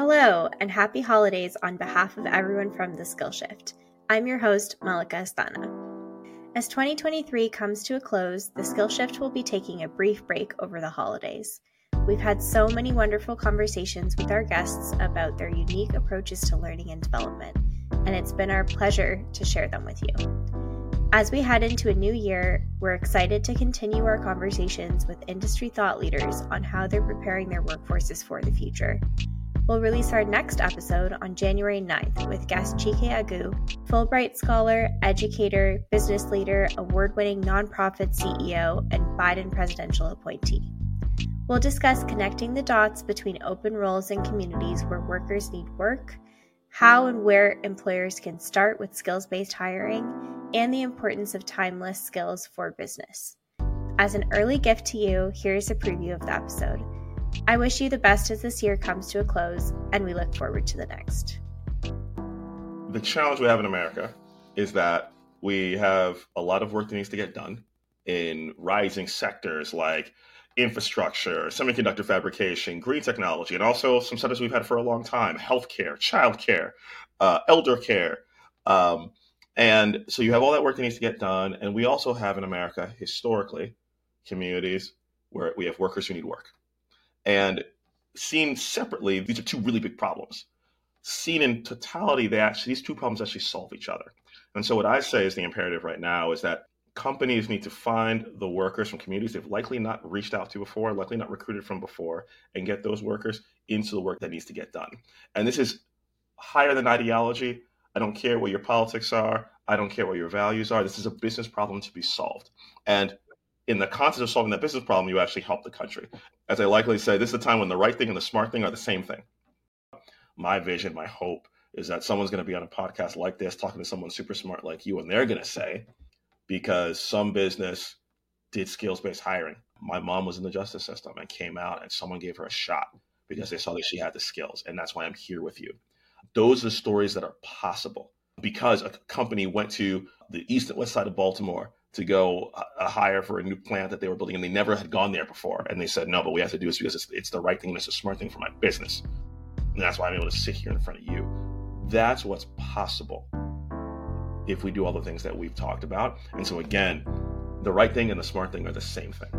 Hello, and happy holidays on behalf of everyone from the Skill Shift. I'm your host, Malika Astana. As 2023 comes to a close, the Skill Shift will be taking a brief break over the holidays. We've had so many wonderful conversations with our guests about their unique approaches to learning and development, and it's been our pleasure to share them with you. As we head into a new year, we're excited to continue our conversations with industry thought leaders on how they're preparing their workforces for the future. We'll release our next episode on January 9th with guest Chike Aguh, Fulbright scholar, educator, business leader, award winning nonprofit CEO, and Biden presidential appointee. We'll discuss connecting the dots between open roles and communities where workers need work, how and where employers can start with skills based hiring, and the importance of timeless skills for business. As an early gift to you, here's a preview of the episode. I wish you the best as this year comes to a close, and we look forward to the next. The challenge we have in America is that we have a lot of work that needs to get done in rising sectors like infrastructure, semiconductor fabrication, green technology, and also some sectors we've had for a long time healthcare, childcare, uh, elder care. Um, and so you have all that work that needs to get done. And we also have in America, historically, communities where we have workers who need work. And seen separately, these are two really big problems. Seen in totality, they actually these two problems actually solve each other. And so what I say is the imperative right now is that companies need to find the workers from communities they've likely not reached out to before, likely not recruited from before, and get those workers into the work that needs to get done. And this is higher than ideology. I don't care what your politics are. I don't care what your values are. This is a business problem to be solved. And in the context of solving that business problem, you actually help the country. As I likely say, this is a time when the right thing and the smart thing are the same thing. My vision, my hope is that someone's going to be on a podcast like this talking to someone super smart like you, and they're going to say, because some business did skills based hiring. My mom was in the justice system and came out, and someone gave her a shot because they saw that she had the skills. And that's why I'm here with you. Those are the stories that are possible because a company went to the east and west side of Baltimore to go uh, hire for a new plant that they were building and they never had gone there before. And they said, no, but we have to do this because it's, it's the right thing and it's a smart thing for my business. And that's why I'm able to sit here in front of you. That's what's possible if we do all the things that we've talked about. And so, again, the right thing and the smart thing are the same thing.